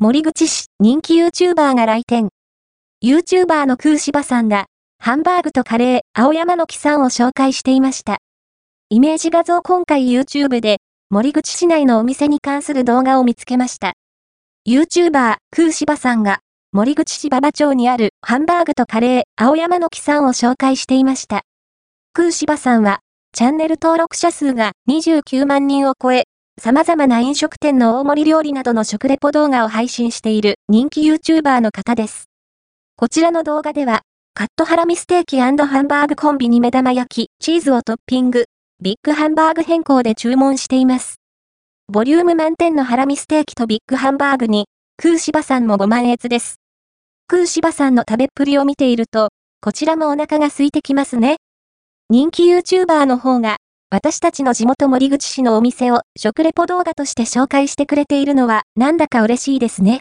森口市人気 YouTuber が来店。YouTuber の空芝さんが、ハンバーグとカレー、青山の木さんを紹介していました。イメージ画像今回 YouTube で、森口市内のお店に関する動画を見つけました。YouTuber 空芝さんが、森口市馬場町にあるハンバーグとカレー、青山の木さんを紹介していました。空芝さんは、チャンネル登録者数が29万人を超え、様々な飲食店の大盛り料理などの食レポ動画を配信している人気 YouTuber の方です。こちらの動画では、カットハラミステーキハンバーグコンビに目玉焼き、チーズをトッピング、ビッグハンバーグ変更で注文しています。ボリューム満点のハラミステーキとビッグハンバーグに、空芝さんもご満悦です。空芝さんの食べっぷりを見ていると、こちらもお腹が空いてきますね。人気 YouTuber の方が、私たちの地元森口市のお店を食レポ動画として紹介してくれているのはなんだか嬉しいですね。